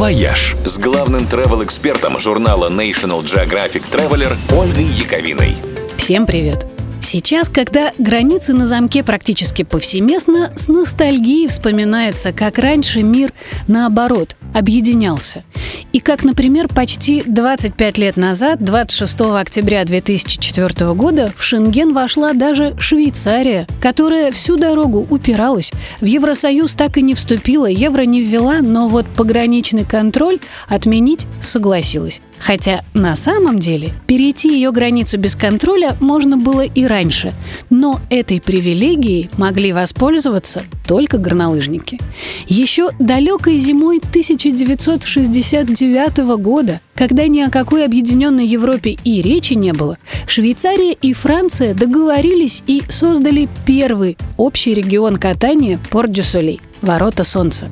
«Вояж» с главным travel-экспертом журнала National Geographic Traveler Ольгой Яковиной. Всем привет! Сейчас, когда границы на замке практически повсеместно, с ностальгией вспоминается, как раньше мир, наоборот, объединялся. И как, например, почти 25 лет назад, 26 октября 2004 года, в Шенген вошла даже Швейцария, которая всю дорогу упиралась. В Евросоюз так и не вступила, евро не ввела, но вот пограничный контроль отменить согласилась. Хотя на самом деле перейти ее границу без контроля можно было и раньше. Но этой привилегией могли воспользоваться только горнолыжники. Еще далекой зимой 1969 года, когда ни о какой объединенной Европе и речи не было, Швейцария и Франция договорились и создали первый общий регион катания Порт-Дю-Солей – Ворота Солнца.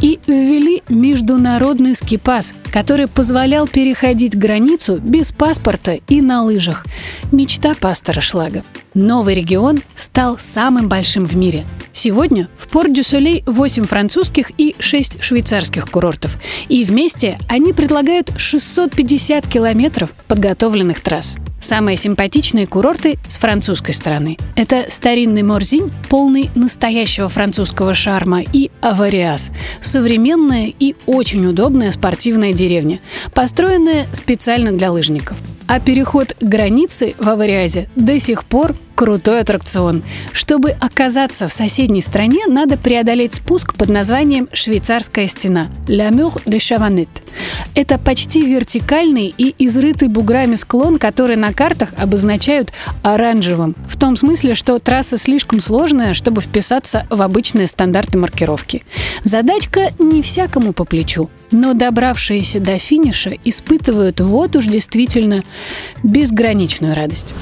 И ввели международный скипас, который позволял переходить границу без паспорта и на лыжах. Мечта пастора Шлага. Новый регион стал самым большим в мире. Сегодня в Порт-Дю-Солей 8 французских и 6 швейцарских курортов. И вместе они предлагают 650 километров подготовленных трасс. Самые симпатичные курорты с французской стороны. Это старинный Морзинь, полный настоящего французского шарма, и Авариас – современная и очень удобная спортивная деревня, построенная специально для лыжников. А переход границы в Авариазе до сих пор крутой аттракцион. Чтобы оказаться в соседней стране, надо преодолеть спуск под названием «Швейцарская стена» – «La Mur de Chavannet». Это почти вертикальный и изрытый буграми склон, который на картах обозначают оранжевым, в том смысле, что трасса слишком сложная, чтобы вписаться в обычные стандарты маркировки. Задачка не всякому по плечу, но добравшиеся до финиша испытывают вот уж действительно безграничную радость.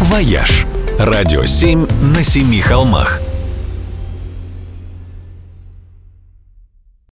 «Вояж» – радио 7 на семи холмах –